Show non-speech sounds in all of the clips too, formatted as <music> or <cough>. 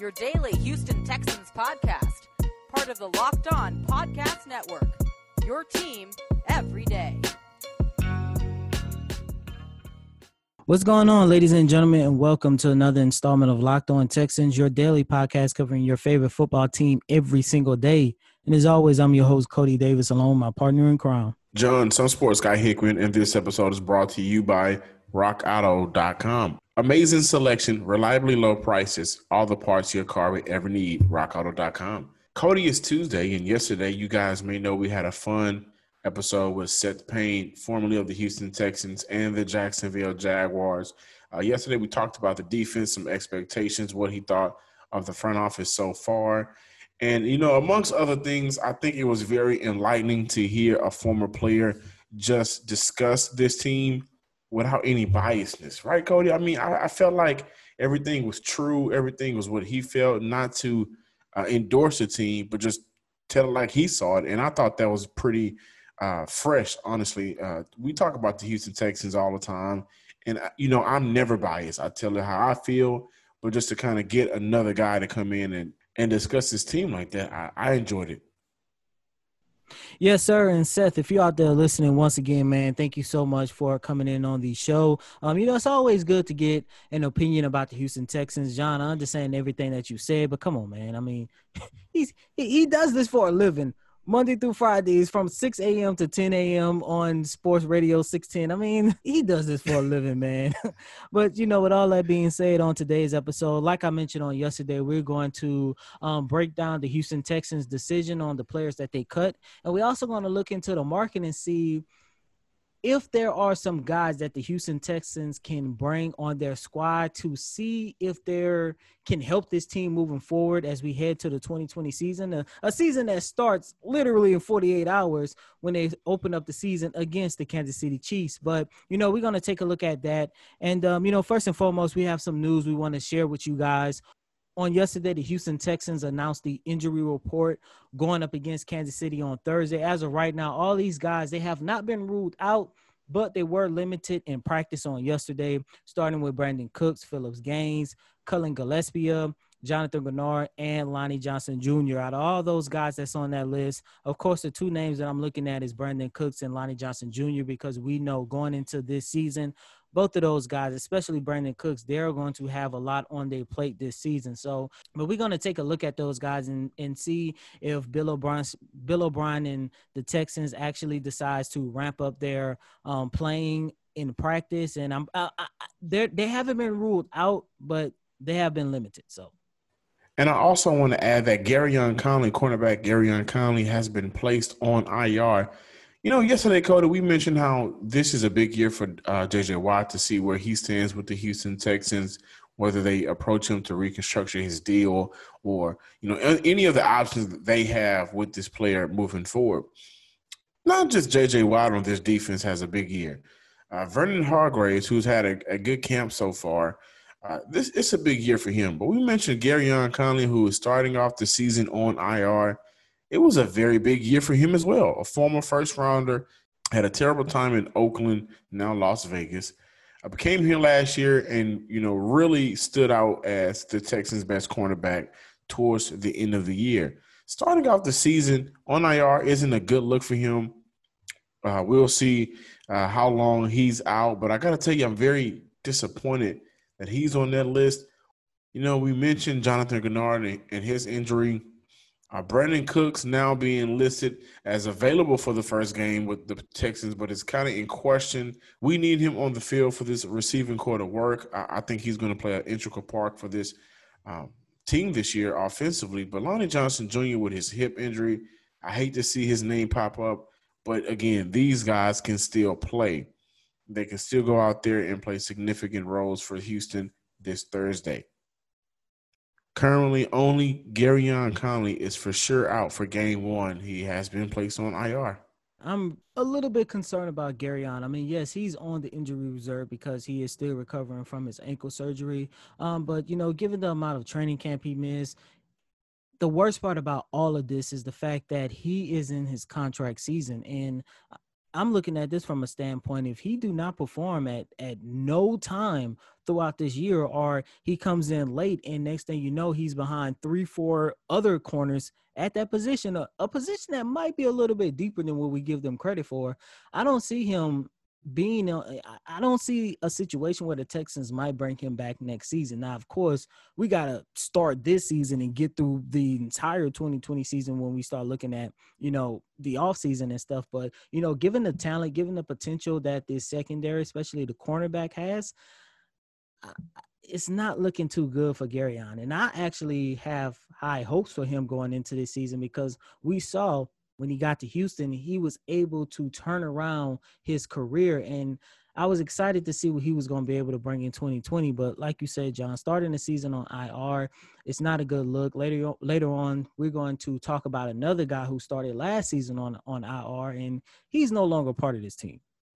your daily Houston Texans podcast, part of the Locked On Podcast Network. Your team every day. What's going on, ladies and gentlemen, and welcome to another installment of Locked On Texans, your daily podcast covering your favorite football team every single day. And as always, I'm your host, Coty Davis, along with my partner in crime. John, some sports guy Hickman, and this episode is brought to you by RockAuto.com. Amazing selection, reliably low prices, all the parts your car would ever need. RockAuto.com. Coty is Tuesday, and yesterday, you guys may know we had a fun episode with Seth Payne, formerly of the Houston Texans and the Jacksonville Jaguars. Uh, yesterday, we talked about the defense, some expectations, what he thought of the front office so far. And, you know, amongst other things, I think it was very enlightening to hear a former player just discuss this team without any biasness, right, Coty? I mean, I, I felt like everything was true, everything was what he felt, not to uh, endorse the team, but just tell it like he saw it. And I thought that was pretty uh, fresh, honestly. Uh, we talk about the Houston Texans all the time. And, uh, you know, I'm never biased. I tell it how I feel, but just to kind of get another guy to come in and and discuss his team like that, I, I enjoyed it. Yes, sir. And Seth, if you're out there listening once again, man, thank you so much for coming in on the show. Um, you know, it's always good to get an opinion about the Houston Texans. John, I understand everything that you said, but come on, man. I mean, <laughs> he's he, he does this for a living. Monday through Fridays from 6 a.m. to 10 a.m. on Sports Radio 610. I mean, <laughs> he does this for a living, man. <laughs> but, you know, with all that being said on today's episode, like I mentioned on yesterday, we're going to um, break down the Houston Texans' decision on the players that they cut. And we're also going to look into the market and see – if there are some guys that the Houston Texans can bring on their squad to see if they can help this team moving forward as we head to the 2020 season, a, a, season that starts literally in 48 hours when they open up the season against the Kansas City Chiefs. But you know, we're going to take a look at that, and um, you know, first and foremost, we have some news we want to share with you guys on yesterday, the Houston Texans announced the injury report going up against Kansas City on Thursday. As of right now, all these guys they have not been ruled out, but they were limited in practice on yesterday, starting with Brandin Cooks, Phillips Gaines, Cullen Gillaspia, Jonathan Greenard, and Lonnie Johnson Jr. Out of all those guys that's on that list, of course, the two names that I'm looking at is Brandin Cooks and Lonnie Johnson Jr. because we know going into this season, both of those guys, especially Brandin Cooks, they're going to have a lot on their plate this season. So, but we're going to take a look at those guys and, and see if Bill O'Brien, Bill O'Brien and the Texans actually decides to ramp up their um, playing in practice. And I'm I, I, they they haven't been ruled out, but they have been limited. So. And I also want to add that Gareon Conley, cornerback Gareon Conley, has been placed on IR you know, yesterday, Coty, we mentioned how this is a big year for uh, JJ Watt to see where he stands with the Houston Texans, whether they approach him to reconstruct his deal or, you know, any of the options that they have with this player moving forward. Not just JJ Watt on this defense has a big year. Uh, Vernon Hargreaves, who's had a, a good camp so far, uh, this it's a big year for him. But we mentioned Gareon Conley, who is starting off the season on IR it was a very big year for him as well. A former first rounder, had a terrible time in Oakland, now Las Vegas. I became here last year and, you know, really stood out as the Texans' best cornerback towards the end of the year. Starting off the season on IR isn't a good look for him. Uh, we'll see uh, how long he's out, but I got to tell you, I'm very disappointed that he's on that list. You know, we mentioned Jonathan Greenard and his injury uh, Brandin Cooks now being listed as available for the first game with the Texans, but it's kind of in question. We need him on the field for this receiving corps to work. I, I think he's going to play an integral part for this um, team this year offensively. But Lonnie Johnson Jr. with his hip injury, I hate to see his name pop up. But again, these guys can still play. They can still go out there and play significant roles for Houston this Thursday. Currently, only Gareon Conley is for sure out for game one. He has been placed on IR. I'm a little bit concerned about Gareon. I mean, yes, he's on the injury reserve because he is still recovering from his ankle surgery. Um, but you know, given the amount of training camp he missed, the worst part about all of this is the fact that he is in his contract season, and I'm looking at this from a standpoint if he do not perform at at no time throughout this year or he comes in late and next thing you know he's behind three four other corners at that position a, a position that might be a little bit deeper than what we give them credit for I don't see him being uh, I don't see a situation where the Texans might bring him back next season. Now, of course, we got to start this season and get through the entire 2020 season when we start looking at, you know, the offseason and stuff. But, you know, given the talent, given the potential that this secondary, especially the cornerback has, it's not looking too good for Gareon. And I actually have high hopes for him going into this season because we saw when he got to Houston, he was able to turn around his career. And I was excited to see what he was going to be able to bring in 2020. But like you said, John, starting the season on IR, it's not a good look. Later, later on, we're going to talk about another guy who started last season on on IR, and he's no longer part of this team.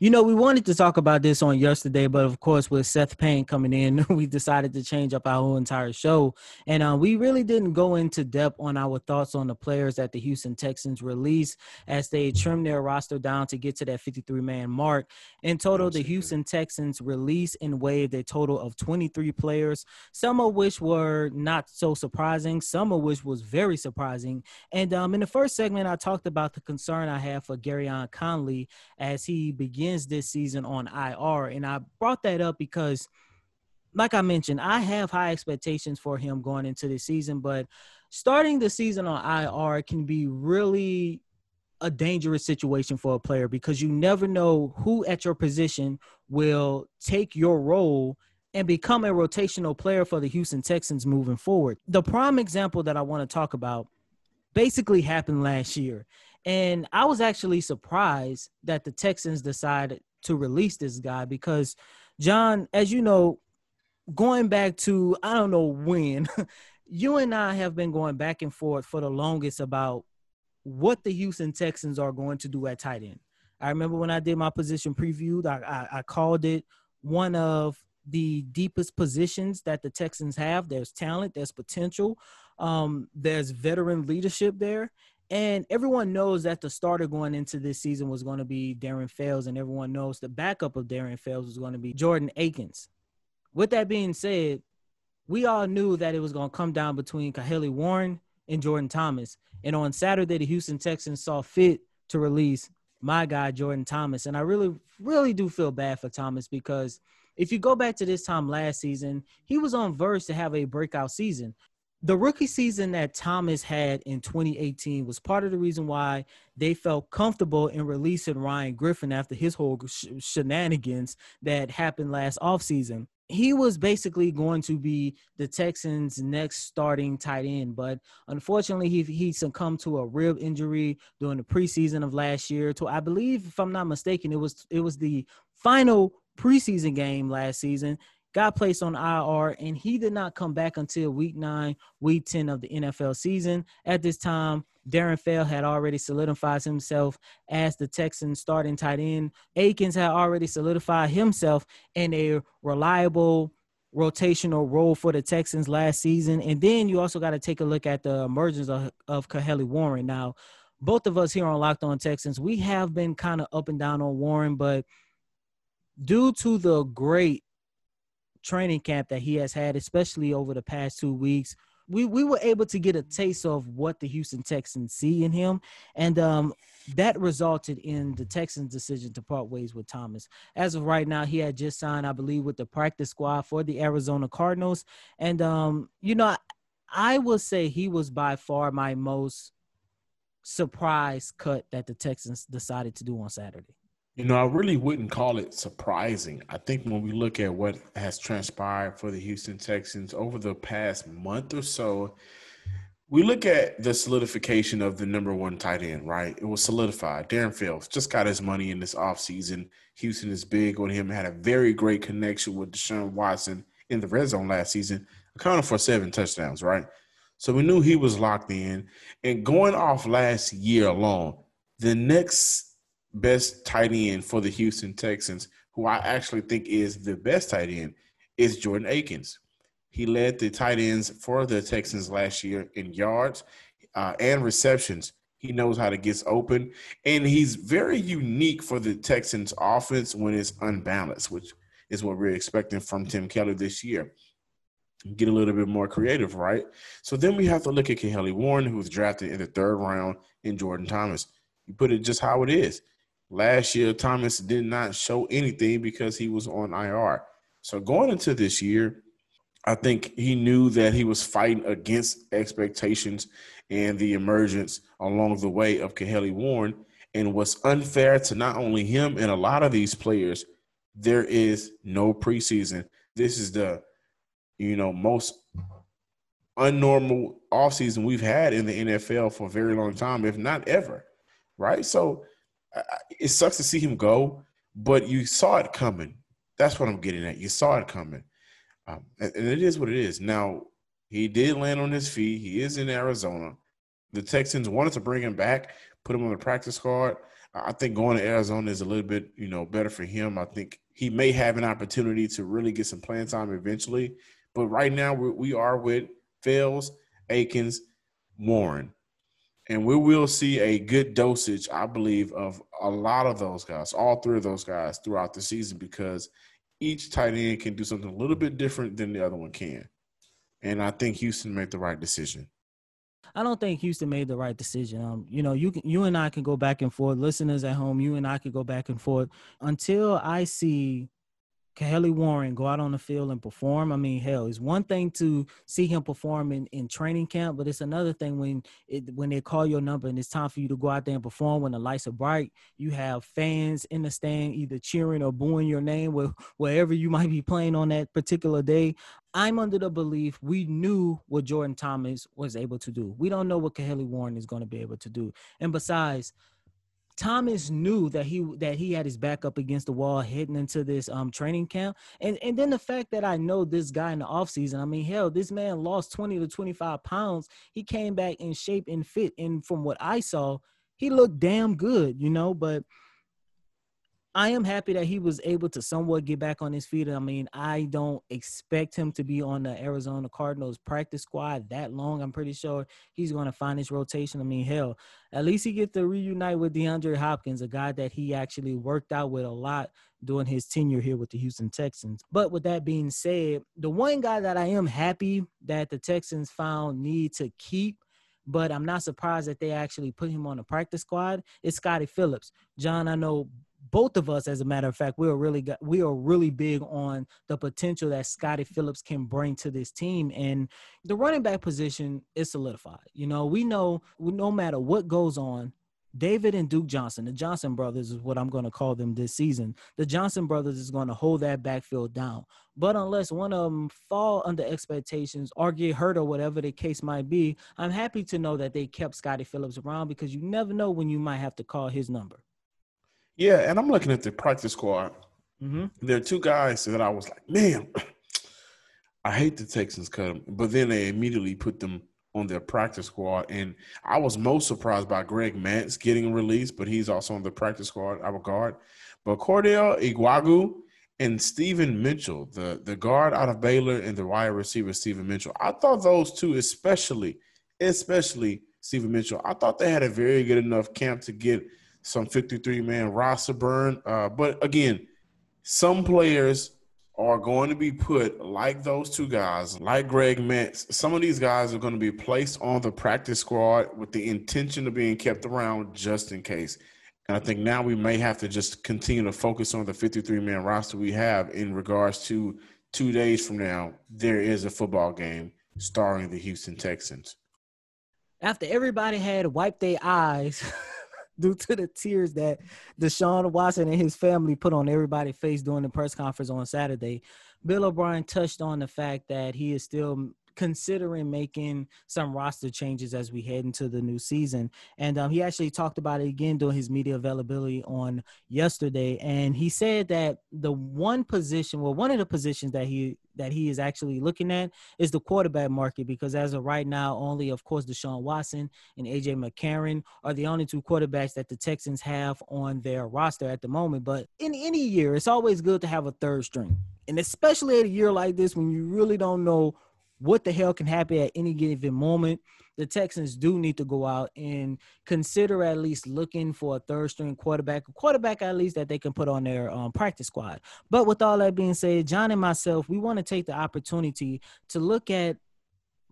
You know, we wanted to talk about this on yesterday, but of course, with Seth Payne coming in, <laughs> we decided to change up our whole entire show. And uh, we really didn't go into depth on our thoughts on the players that the Houston Texans released as they trimmed their roster down to get to that 53 man mark. In total, the Houston Texans released and waived a total of 23 players, some of which were not so surprising, some of which was very surprising. And um, in the first segment, I talked about the concern I have for Gareon Conley as he began begins this season on IR. And I brought that up because, like I mentioned, I have high expectations for him going into the season, but starting the season on IR can be really a dangerous situation for a player because you never know who at your position will take your role and become a rotational player for the Houston Texans moving forward. The prime example that I want to talk about basically happened last year. And I was actually surprised that the Texans decided to release this guy because, John, as you know, going back to I don't know when, <laughs> you and I have been going back and forth for the longest about what the Houston Texans are going to do at tight end. I remember when I did my position preview, I, I, I called it one of the deepest positions that the Texans have. There's talent, there's potential, um, there's veteran leadership there, and everyone knows that the starter going into this season was going to be Darren Fells, and everyone knows the backup of Darren Fells was going to be Jordan Akins. With that being said, we all knew that it was going to come down between Kahale Warring and Jordan Thomas. And on Saturday, the Houston Texans saw fit to release my guy, Jordan Thomas. And I really, really do feel bad for Thomas because if you go back to this time last season, he was on verge to have a breakout season the rookie season that Thomas had in 2018 was part of the reason why they felt comfortable in releasing Ryan Griffin after his whole sh- shenanigans that happened last offseason. he was basically going to be the Texans' next starting tight end, but unfortunately, he he succumbed to a rib injury during the preseason of last year. To I believe, if I'm not mistaken, it was it was the final preseason game last season. Got placed on IR, and he did not come back until week nine, week ten of the NFL season. At this time, Darren Fell had already solidified himself as the Texans starting tight end. Akins had already solidified himself in a reliable rotational role for the Texans last season. And then you also got to take a look at the emergence of, of Kahale Warring. Now, both of us here on Locked On Texans, we have been kind of up and down on Warring, but due to the great training camp that he has had, especially over the past two weeks, we we were able to get a taste of what the Houston Texans see in him, and um, that resulted in the Texans' decision to part ways with Thomas. As of right now, he had just signed, I believe, with the practice squad for the Arizona Cardinals, and um, you know, I, I would say he was by far my most surprise cut that the Texans decided to do on Saturday. You know, I really wouldn't call it surprising. I think when we look at what has transpired for the Houston Texans over the past month or so, we look at the solidification of the number one tight end, right? It was solidified. Darren Fells just got his money in this offseason. Houston is big on him, had a very great connection with Deshaun Watson in the red zone last season, accounted for seven touchdowns, right? So we knew he was locked in. And going off last year alone, the next best tight end for the Houston Texans, who I actually think is the best tight end, is Jordan Akins. He led the tight ends for the Texans last year in yards uh, and receptions. He knows how to get open, and he's very unique for the Texans' offense when it's unbalanced, which is what we're expecting from Tim Kelly this year. Get a little bit more creative, right? So then we have to look at Kahale Warring, who was drafted in the third round, and Jordan Thomas. You put it just how it is. Last year, Thomas did not show anything because he was on IR. So going into this year, I think he knew that he was fighting against expectations and the emergence along the way of Kahale Warring. And what's unfair to not only him and a lot of these players, there is no preseason. This is the, you know, most unnormal offseason we've had in the NFL for a very long time, if not ever. Right. So it sucks to see him go, but you saw it coming. That's what I'm getting at. You saw it coming, um, and, and it is what it is. Now he did land on his feet. He is in Arizona. The Texans wanted to bring him back, put him on the practice card. I think going to Arizona is a little bit, you know, better for him. I think he may have an opportunity to really get some playing time eventually. But right now, we are with Fells, Akins, Warring. And we will see a good dosage, I believe, of a lot of those guys, all three of those guys throughout the season because each tight end can do something a little bit different than the other one can. And I think Houston made the right decision. I don't think Houston made the right decision. Um, you know, you can, you and I can go back and forth. Listeners at home, you and I can go back and forth until I see Kahale Warring go out on the field and perform. I mean, hell, it's one thing to see him perform in, in training camp, but it's another thing when it when they call your number and it's time for you to go out there and perform when the lights are bright. You have fans in the stand either cheering or booing your name where, wherever you might be playing on that particular day. I'm under the belief we knew what Jordan Thomas was able to do. We don't know what Kahale Warring is going to be able to do. And besides, Thomas knew that he that he had his back up against the wall heading into this um training camp. And and then the fact that I know this guy in the offseason, I mean, hell, this man lost 20 to 25 pounds. He came back in shape and fit. And from what I saw, he looked damn good, you know, but I am happy that he was able to somewhat get back on his feet. I mean, I don't expect him to be on the Arizona Cardinals practice squad that long. I'm pretty sure he's going to find his rotation. I mean, hell, at least he gets to reunite with DeAndre Hopkins, a guy that he actually worked out with a lot during his tenure here with the Houston Texans. But with that being said, the one guy that I am happy that the Texans found need to keep but I'm not surprised that they actually put him on the practice squad. Is Scottie Phillips. John, I know both of us, as a matter of fact, we are really got, we are really big on the potential that Scottie Phillips can bring to this team, and the running back position is solidified. You know, we know no matter what goes on, David and Duke Johnson, the Johnson brothers is what I'm going to call them this season. The Johnson brothers is going to hold that backfield down. But unless one of them fall under expectations or get hurt or whatever the case might be, I'm happy to know that they kept Scottie Phillips around because you never know when you might have to call his number. Yeah, and I'm looking at the practice squad. Mm-hmm. There are two guys that I was like, man, <clears throat> I hate the Texans cut them, but then they immediately put them on their practice squad. And I was most surprised by Greg Mancz getting released, but he's also on the practice squad, our guard. But Cordell Iwuagwu and Stephen Mitchell, the, the guard out of Baylor and the wide receiver Stephen Mitchell, I thought those two, especially, especially Stephen Mitchell, I thought they had a very good enough camp to get some 53 man roster burn. Uh, but again, some players are going to be put like those two guys, like Greg Mancz. Some of these guys are going to be placed on the practice squad with the intention of being kept around just in case. And I think now we may have to just continue to focus on the 53 man roster we have in regards to two days from now, there is a football game starring the Houston Texans. After everybody had wiped their eyes <laughs> <laughs> due to the tears that Deshaun Watson and his family put on everybody's face during the press conference on Saturday. Bill O'Brien touched on the fact that he is still considering making some roster changes as we head into the new season. And um, he actually talked about it again during his media availability on yesterday. And he said that the one position, well, one of the positions that he that he is actually looking at is the quarterback market because as of right now, only of course Deshaun Watson and AJ McCarron are the only two quarterbacks that the Texans have on their roster at the moment. But in any year, it's always good to have a third string. And especially at a year like this when you really don't know what the hell can happen at any given moment. The Texans do need to go out and consider at least looking for a third string quarterback, a quarterback at least that they can put on their um, practice squad. But with all that being said, John and myself, we want to take the opportunity to look at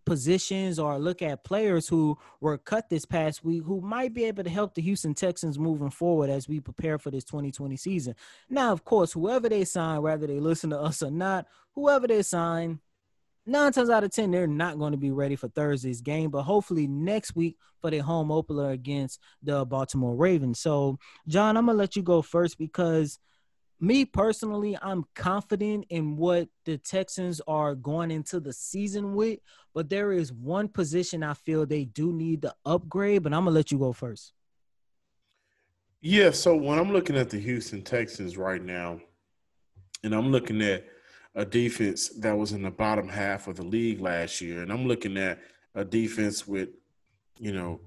positions or look at players who were cut this past week who might be able to help the Houston Texans moving forward as we prepare for this 2020 season. Now, of course, whoever they sign, whether they listen to us or not, whoever they sign, nine times out of ten they're not going to be ready for Thursday's game, but hopefully next week for their home opener against the Baltimore Ravens. So, John, I'm gonna let you go first because me personally, I'm confident in what the Texans are going into the season with, but there is one position I feel they do need to upgrade, but I'm gonna let you go first. Yeah, so when I'm looking at the Houston Texans right now, and I'm looking at a defense that was in the bottom half of the league last year. And I'm looking at a defense with, you know,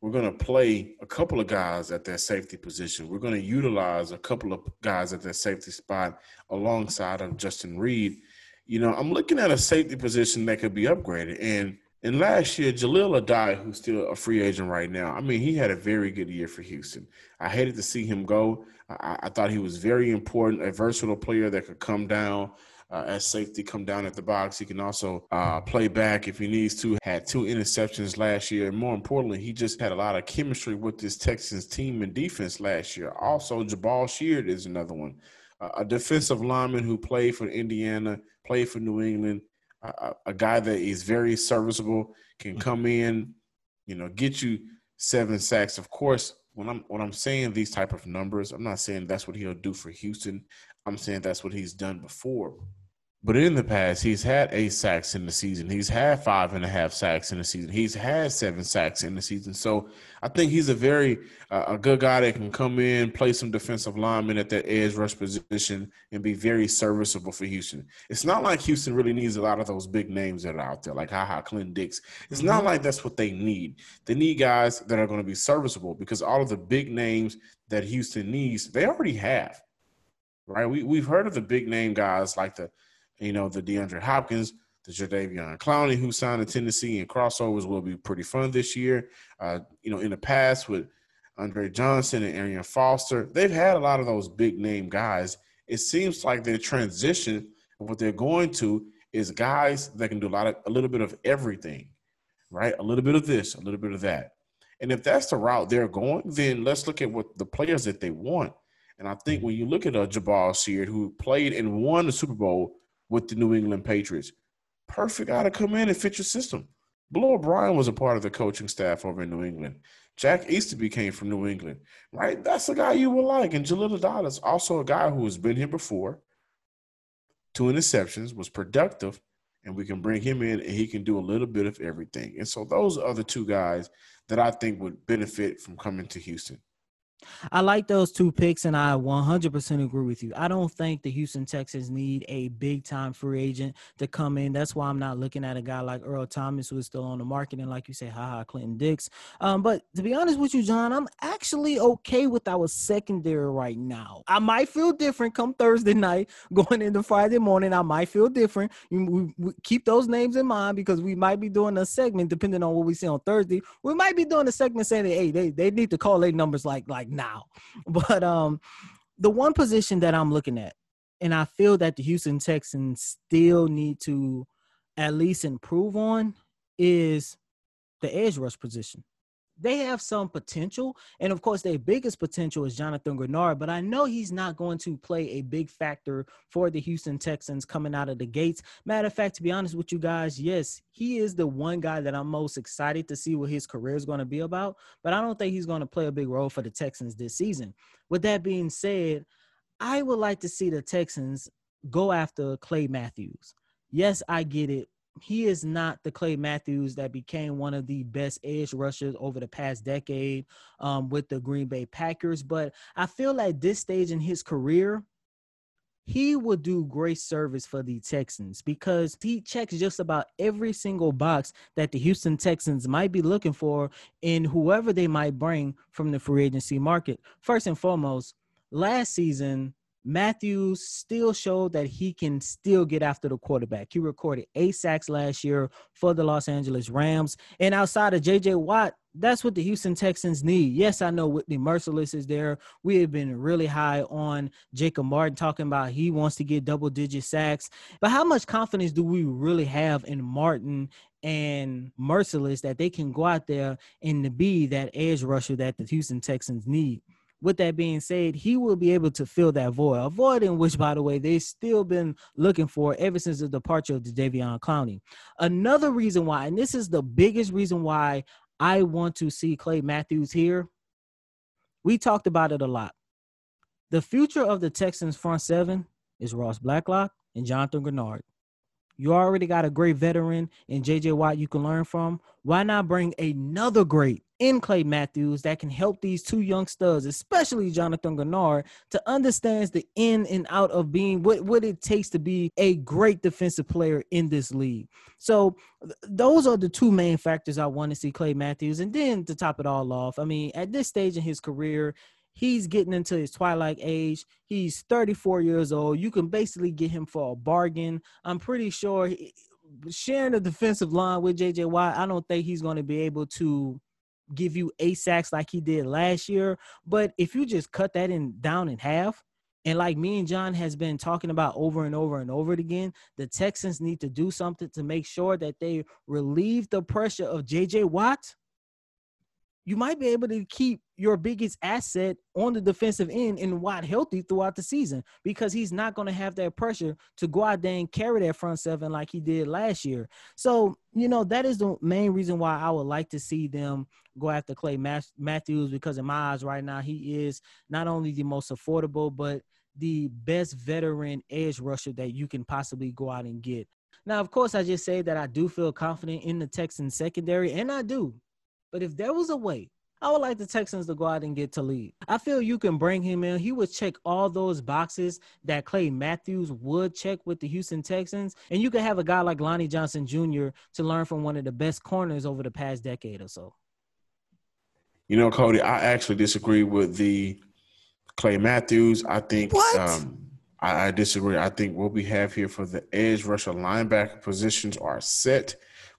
we're going to play a couple of guys at that safety position. We're going to utilize a couple of guys at that safety spot alongside of Justin Reid. You know, I'm looking at a safety position that could be upgraded. And and last year, Jahleel Addae, who's still a free agent right now, I mean, he had a very good year for Houston. I hated to see him go. I, I thought he was very important, a versatile player that could come down, uh, as safety come down at the box. He can also uh, play back if he needs to. Had two interceptions last year. And more importantly, he just had a lot of chemistry with this Texans team and defense last year. Also, Jabaal Sheard is another one. Uh, a defensive lineman who played for Indiana, played for New England, uh, a guy that is very serviceable, can mm-hmm. come in, you know, get you seven sacks. Of course, when I'm when I'm saying these type of numbers, I'm not saying that's what he'll do for Houston. I'm saying that's what he's done before. But in the past, he's had eight sacks in the season. He's had five and a half sacks in the season. He's had seven sacks in the season. So I think he's a very uh, a good guy that can come in, play some defensive lineman at that edge rush position, and be very serviceable for Houston. It's not like Houston really needs a lot of those big names that are out there, like Ha Ha Clint Dix. It's mm-hmm. not like that's what they need. They need guys that are going to be serviceable because all of the big names that Houston needs, they already have. Right? We we've heard of the big name guys like the you know, the DeAndre Hopkins, the Jadeveon Clowney, who signed to Tennessee, and crossovers will be pretty fun this year. Uh, you know, in the past with Andre Johnson and Arian Foster, they've had a lot of those big name guys. It seems like their transition, what they're going to, is guys that can do a lot of a little bit of everything, right? A little bit of this, a little bit of that. And if that's the route they're going, then let's look at what the players that they want. And I think when you look at a Jabaal Sheard who played and won the Super Bowl with the New England Patriots. Perfect guy to come in and fit your system. Bill O'Brien was a part of the coaching staff over in New England. Jack Easterby came from New England, right? That's the guy you will like. And Jalil Jahlil Adada's also a guy who has been here before. Two interceptions, was productive, and we can bring him in and he can do a little bit of everything. And so those are the two guys that I think would benefit from coming to Houston. I like those two picks, and I 100% agree with you. I don't think the Houston Texans need a big time free agent to come in. That's why I'm not looking at a guy like Earl Thomas, who is still on the market, and like you say, haha, Clinton Dix. Um, but to be honest with you, John, I'm actually okay with our secondary right now. I might feel different come Thursday <laughs> night, going into Friday morning. I might feel different. We, we keep those names in mind because we might be doing a segment depending on what we see on Thursday. We might be doing a segment saying, hey, they, they need to call their numbers like like now. <laughs> But um, the one position that I'm looking at, and I feel that the Houston Texans still need to at least improve on, is the edge rush position they have some potential. And of course, their biggest potential is Jonathan Greenard, but I know he's not going to play a big factor for the Houston Texans coming out of the gates. Matter of fact, to be honest with you guys, yes, he is the one guy that I'm most excited to see what his career is going to be about, but I don't think he's going to play a big role for the Texans this season. With that being said, I would like to see the Texans go after Clay Matthews. Yes, I get it he is not the Clay Matthews that became one of the best edge rushers over the past decade um, with the Green Bay Packers. But I feel at this stage in his career, he would do great service for the Texans because he checks just about every single box that the Houston Texans might be looking for in whoever they might bring from the free agency market. First and foremost, last season, Matthews still showed that he can still get after the quarterback. He recorded eight sacks last year for the Los Angeles Rams. And outside of JJ Watt, that's what the Houston Texans need. Yes, I know Whitney Mercilus is there. We have been really high on Jacob Martin talking about he wants to get double digit sacks. But how much confidence do we really have in Martin and Mercilus that they can go out there and be that edge rusher that the Houston Texans need? With that being said, he will be able to fill that void, a void in which, by the way, they've still been looking for ever since the departure of Jadeveon Clowney. Another reason why, and this is the biggest reason why I want to see Clay Matthews here. We talked about it a lot. The future of the Texans front seven is Ross Blacklock and Jonathan Greenard. You already got a great veteran in JJ Watt you can learn from. Why not bring another great in Clay Matthews that can help these two young studs, especially Jonathan Greenard, to understand the in and out of being what, what it takes to be a great defensive player in this league. So th- those are the two main factors I want to see Clay Matthews. And then to top it all off, I mean, at this stage in his career, he's getting into his twilight age. He's 34 years old. You can basically get him for a bargain. I'm pretty sure he, sharing the defensive line with JJ Watt, I don't think he's going to be able to give you eight sacks like he did last year. But if you just cut that in down in half, and like me and John has been talking about over and over and over again, the Texans need to do something to make sure that they relieve the pressure of JJ Watt you might be able to keep your biggest asset on the defensive end and Watt healthy throughout the season because he's not going to have that pressure to go out there and carry that front seven like he did last year. So, you know, that is the main reason why I would like to see them go after Clay Matthews because, in my eyes, right now, he is not only the most affordable, but the best veteran edge rusher that you can possibly go out and get. Now, of course, I just say that I do feel confident in the Texans secondary, and I do. But if there was a way, I would like the Texans to go out and get Talib. I feel you can bring him in. He would check all those boxes that Clay Matthews would check with the Houston Texans. And you could have a guy like Lonnie Johnson Jr. to learn from one of the best corners over the past decade or so. You know, Coty, I actually disagree with the Clay Matthews. I think what? Um, I, I disagree. I think what we have here for the edge rusher linebacker positions are set.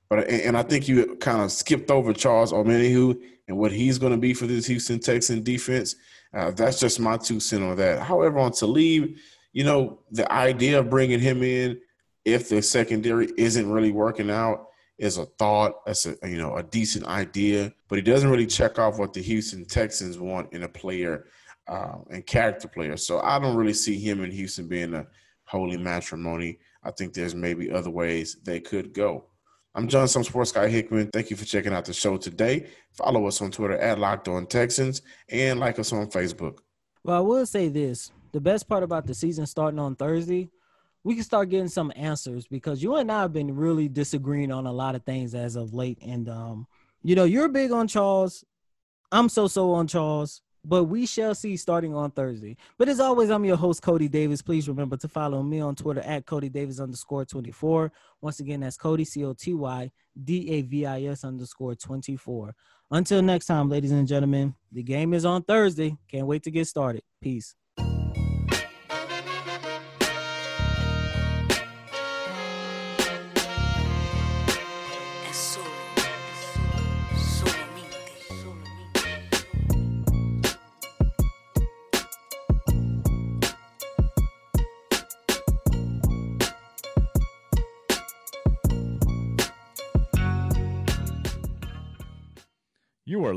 But and I think you kind of skipped over Charles Omenihu and what he's going to be for this Houston Texan defense. Uh, that's just my two cents on that. However, on Talib, you know, the idea of bringing him in if the secondary isn't really working out is a thought. That's a you know a decent idea, but he doesn't really check off what the Houston Texans want in a player uh, and character player. So I don't really see him in Houston being a holy matrimony. I think there's maybe other ways they could go. I'm John, some sports guy Hickman. Thank you for checking out the show today. Follow us on Twitter at Locked On Texans and like us on Facebook. Well, I will say this: the best part about the season starting on Thursday, we can start getting some answers because you and I have been really disagreeing on a lot of things as of late. And um, you know, you're big on Charles. I'm so so on Charles but we shall see starting on Thursday. But as always, I'm your host, Coty Davis. Please remember to follow me on Twitter at Coty Davis underscore 24. Once again, that's Coty, C O T Y D A V I S underscore 24. Until next time, ladies and gentlemen, the game is on Thursday. Can't wait to get started. Peace.